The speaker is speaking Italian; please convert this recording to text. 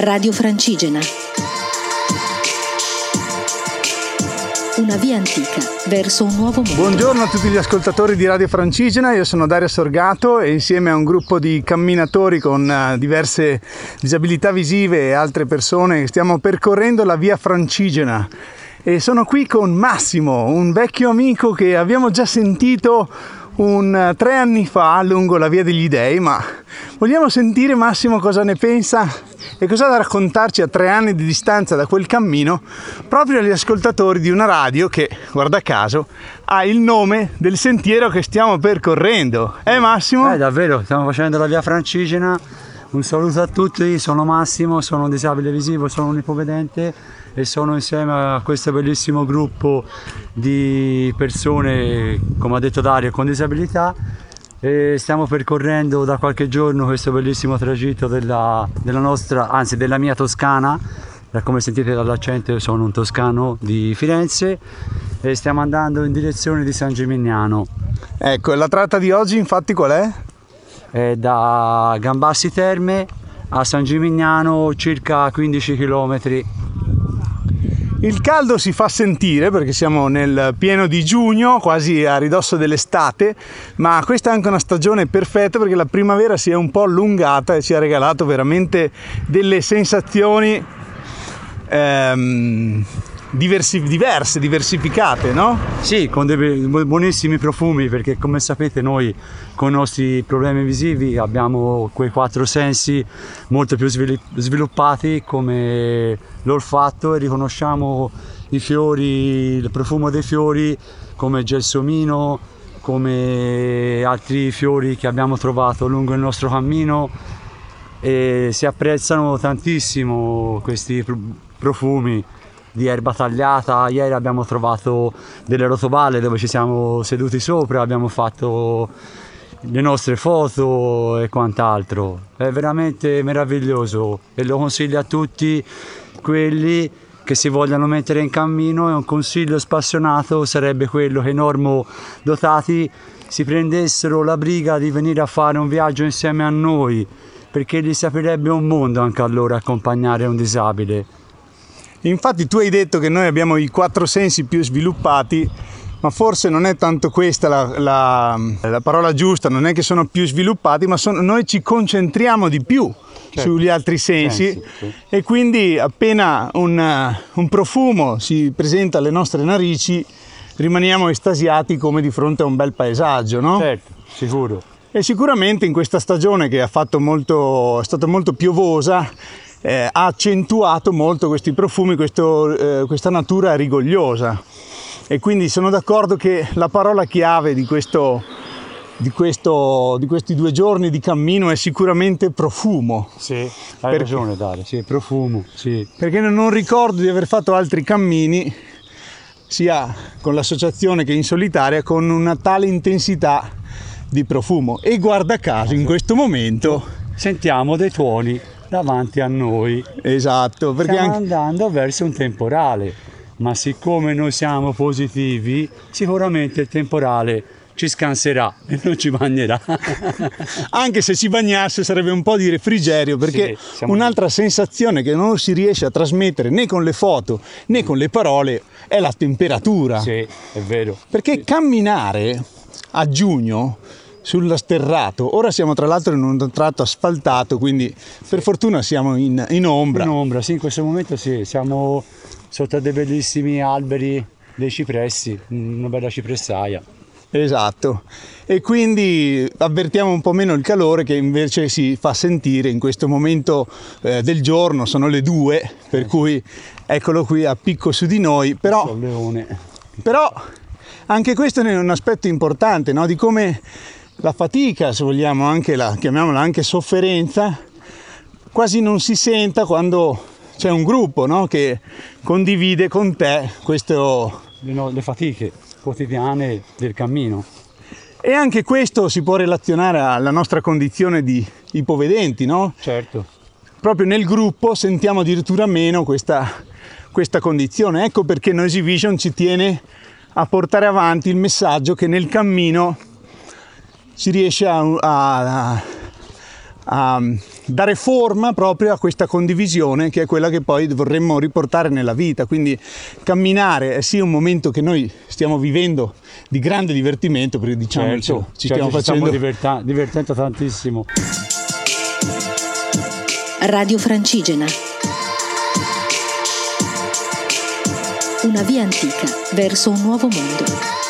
Radio Francigena. Una via antica verso un nuovo mondo. Buongiorno a tutti gli ascoltatori di Radio Francigena, io sono Dario Sorgato e insieme a un gruppo di camminatori con eh, diverse disabilità visive e altre persone stiamo percorrendo la via Francigena e sono qui con Massimo, un vecchio amico che abbiamo già sentito un, eh, tre anni fa lungo la via degli dei, ma vogliamo sentire Massimo cosa ne pensa e cosa ha da raccontarci a tre anni di distanza da quel cammino proprio agli ascoltatori di una radio che, guarda caso, ha il nome del sentiero che stiamo percorrendo. Eh Massimo? Eh davvero, stiamo facendo la via Francigena. Un saluto a tutti, sono Massimo, sono un disabile visivo, sono un ipovedente e sono insieme a questo bellissimo gruppo di persone, come ha detto Dario, con disabilità e stiamo percorrendo da qualche giorno questo bellissimo tragitto della, della nostra, anzi della mia Toscana, come sentite dall'accento io sono un toscano di Firenze e stiamo andando in direzione di San Gimignano. Ecco, la tratta di oggi infatti qual è? È da Gambassi Terme a San Gimignano circa 15 km il caldo si fa sentire perché siamo nel pieno di giugno, quasi a ridosso dell'estate, ma questa è anche una stagione perfetta perché la primavera si è un po' allungata e ci ha regalato veramente delle sensazioni ehm, diversi, diverse, diversificate, no? Sì, con dei buonissimi profumi perché come sapete noi con i nostri problemi visivi abbiamo quei quattro sensi molto più sviluppati come l'olfatto e riconosciamo i fiori, il profumo dei fiori come gelsomino, come altri fiori che abbiamo trovato lungo il nostro cammino e si apprezzano tantissimo questi profumi di erba tagliata. Ieri abbiamo trovato delle rotovale dove ci siamo seduti sopra, abbiamo fatto le nostre foto e quant'altro. È veramente meraviglioso e lo consiglio a tutti quelli che si vogliano mettere in cammino e un consiglio spassionato sarebbe quello che normo dotati si prendessero la briga di venire a fare un viaggio insieme a noi perché gli sapirebbe un mondo anche a loro accompagnare un disabile Infatti tu hai detto che noi abbiamo i quattro sensi più sviluppati, ma forse non è tanto questa la, la, la parola giusta, non è che sono più sviluppati, ma sono, noi ci concentriamo di più certo. sugli altri sensi, sì. e quindi appena un, un profumo si presenta alle nostre narici rimaniamo estasiati come di fronte a un bel paesaggio, no? Certo, sicuro. E sicuramente in questa stagione che molto, è stata molto piovosa eh, ha accentuato molto questi profumi, questo, eh, questa natura rigogliosa. E quindi sono d'accordo che la parola chiave di, questo, di, questo, di questi due giorni di cammino è sicuramente profumo. Sì, hai perché, ragione Dario, sì, profumo, sì. Perché non ricordo di aver fatto altri cammini, sia con l'associazione che in solitaria, con una tale intensità di profumo. E guarda caso, in questo momento... Sentiamo dei tuoni davanti a noi. Esatto, perché stiamo anche... andando verso un temporale, ma siccome noi siamo positivi, sicuramente il temporale ci scanserà e non ci bagnerà. Anche se ci bagnasse sarebbe un po' di refrigerio perché sì, un'altra lì. sensazione che non si riesce a trasmettere né con le foto né con le parole è la temperatura. Sì, è vero. Perché sì. camminare a giugno sullo sterrato. Ora siamo tra l'altro in un tratto asfaltato, quindi per fortuna siamo in, in ombra. In ombra, sì, in questo momento sì, siamo sotto dei bellissimi alberi dei cipressi, una bella cipressaia. Esatto, e quindi avvertiamo un po' meno il calore che invece si fa sentire in questo momento eh, del giorno, sono le due, per cui eccolo qui a picco su di noi, però, però anche questo è un aspetto importante no? di come la fatica, se vogliamo anche la, chiamiamola anche sofferenza, quasi non si senta quando c'è un gruppo no? che condivide con te questo... le fatiche quotidiane del cammino. E anche questo si può relazionare alla nostra condizione di ipovedenti, no? Certo. Proprio nel gruppo sentiamo addirittura meno questa, questa condizione. Ecco perché Noisy Vision ci tiene a portare avanti il messaggio che nel cammino si riesce a, a, a dare forma proprio a questa condivisione che è quella che poi vorremmo riportare nella vita. Quindi camminare è sì un momento che noi stiamo vivendo di grande divertimento, perché diciamo certo, ci certo, stiamo facendo... Stiamo diverta- divertendo tantissimo. Radio Francigena. Una via antica verso un nuovo mondo.